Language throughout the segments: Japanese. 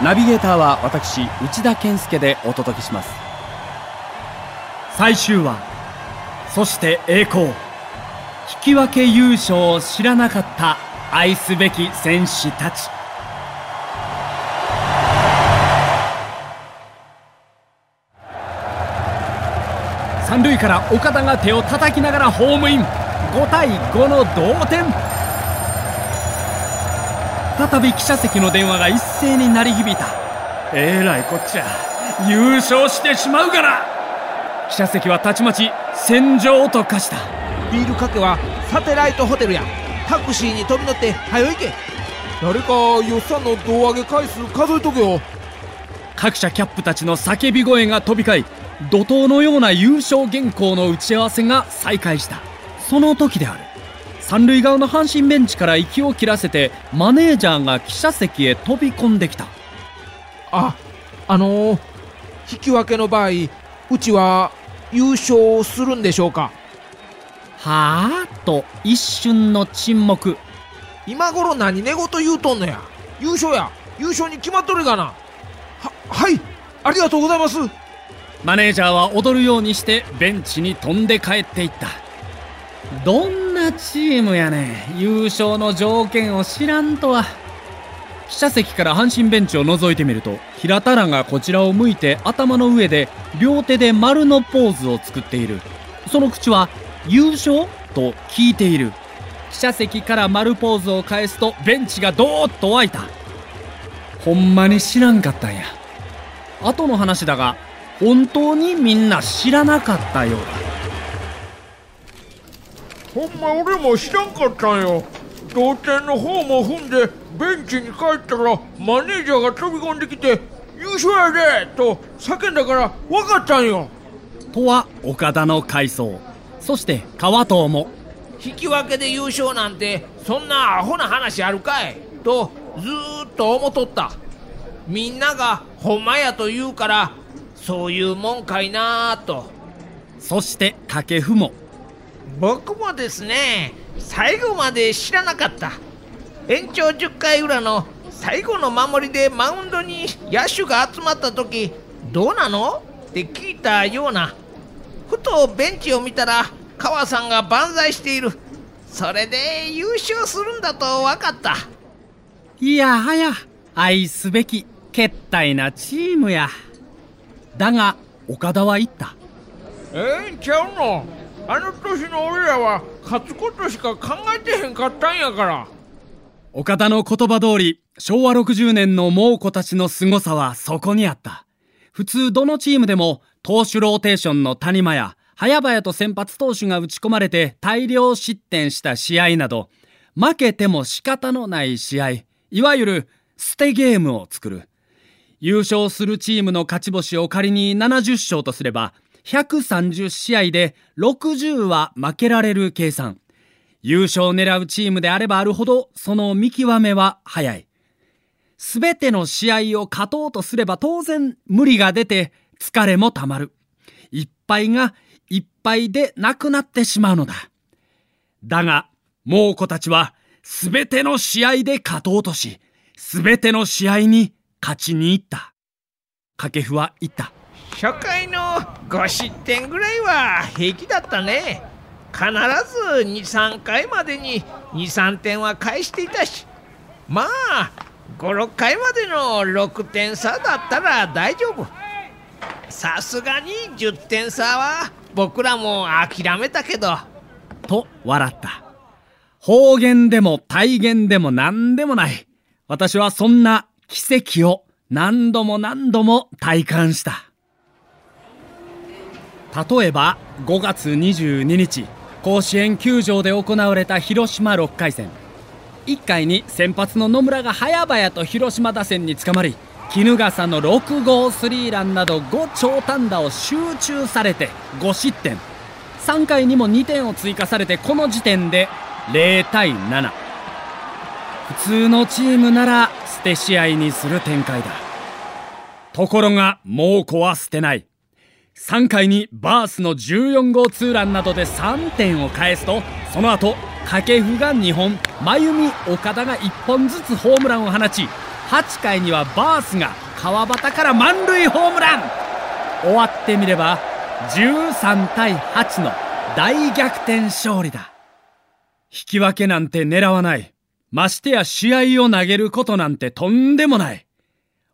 ナビゲーターは私内田健介でお届けします。最終話そして栄光。引き分け優勝を知らなかった愛すべき選手たち。三塁から岡田が手を叩きながらホームイン。5対5の同点。再び記者席の電話が一斉に鳴り響いた。えらいこっちゃ。優勝してしまうがな。記者席はたちまち戦場と化した。ビールかけはサテライトホテルやタクシーに飛び乗って早行け。誰かよっさんの胴上げ回数数えとけよ。各社キャップたちの叫び声が飛び交い怒涛のような優勝原稿の打ち合わせが再開した。その時である三塁側の阪神ベンチから息を切らせてマネージャーが記者席へ飛び込んできた。ああのー、引き分けの場合うちは優勝するんでしょうか？はあと一瞬の沈黙。今頃何寝言言うとんのや？優勝や。優勝に決まっとるがな。ははいありがとうございます。マネージャーは踊るようにしてベンチに飛んで帰っていった。どんチームやね。優勝の条件を知らんとは。記者席から阪神ベンチを覗いてみると平田らがこちらを向いて頭の上で両手で丸のポーズを作っている。その口は「優勝?」と聞いている。記者席から丸ポーズを返すとベンチがドーッと湧いた。ほんまに知らんかったんや。後の話だが本当にみんな知らなかったようだ。ほんま俺も知らんかったんよ。同点の方も踏んでベンチに帰ったらマネージャーが飛び込んできて「優勝やで!」と叫んだから分かったんよ。とは岡田の回想。そして川藤も。引き分けで優勝なんてそんなアホな話あるかい。とずーっと思っとった。みんながほんまやと言うからそういうもんかいなと。そして掛布も僕もですね最後まで知らなかった。延長10回裏の最後の守りでマウンドに野手が集まった時どうなの？って聞いたような。ふとベンチを見たら川さんが万歳している。それで優勝するんだと分かった。いやはや愛すべきけったいなチームや。だが岡田は言った。ええんちゃうの？あの年の俺らは勝つことしか考えてへんかったんやから。岡田の言葉通り昭和60年の猛虎たちの凄さはそこにあった。普通どのチームでも投手ローテーションの谷間や早々と先発投手が打ち込まれて大量失点した試合など負けても仕方のない試合いわゆる捨てゲームを作る。優勝するチームの勝ち星を仮に70勝とすれば130試合で60は負けられる計算優勝を狙うチームであればあるほどその見極めは早い。すべての試合を勝とうとすれば当然無理が出て疲れもたまる。いっぱいがいっぱいでなくなってしまうのだ。だが猛虎たちはすべての試合で勝とうとしすべての試合に勝ちに行った。掛布は言った。初回の5失点ぐらいは平気だったね。必ず23回までに23点は返していたし。まあ56回までの6点差だったら大丈夫。さすがに10点差は僕らも諦めたけど。と笑った。方言でも体言でも何でもない。私はそんな奇跡を何度も何度も体感した。例えば5月22日甲子園球場で行われた広島6回戦。1回に先発の野村が早々と広島打線につかまり衣笠の6号スリーランなど5長短打を集中されて5失点。3回にも2点を追加されてこの時点で0対7普通のチームなら捨て試合にする展開だ。ところが猛虎は捨てない。3回にバースの14号ツーランなどで3点を返すとその後掛布が2本真由美岡田が1本ずつホームランを放ち8回にはバースが川端から満塁ホームラン。終わってみれば13対8の大逆転勝利だ。引き分けなんて狙わない。ましてや試合を投げることなんてとんでもない。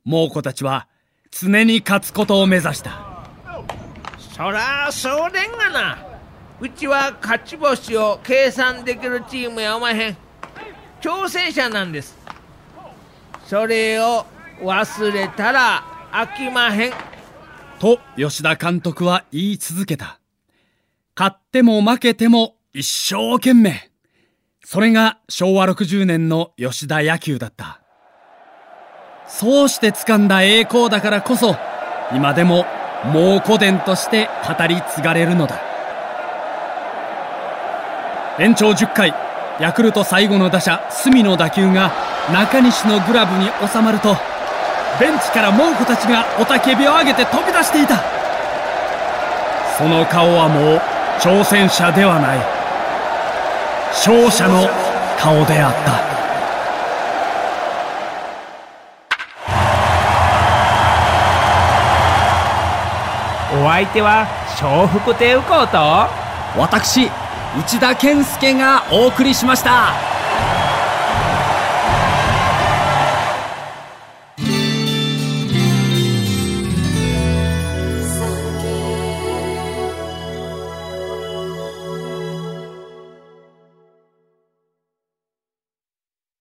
猛虎たちは常に勝つことを目指した。そらそうでんがな。うちは勝ち星を計算できるチームやおまへん。挑戦者なんです。それを忘れたら飽きまへん。と吉田監督は言い続けた。勝っても負けても一生懸命。それが昭和60年の吉田野球だった。そうして掴んだ栄光だからこそ今でも猛虎伝として語り継がれるのだ。延長10回ヤクルト最後の打者隅の打球が中西のグラブに収まるとベンチから猛虎たちが雄たけびを上げて飛び出していた。その顔はもう挑戦者ではない。勝者の顔であった。お相手は笑福亭右近と私内田健介がお送りしました。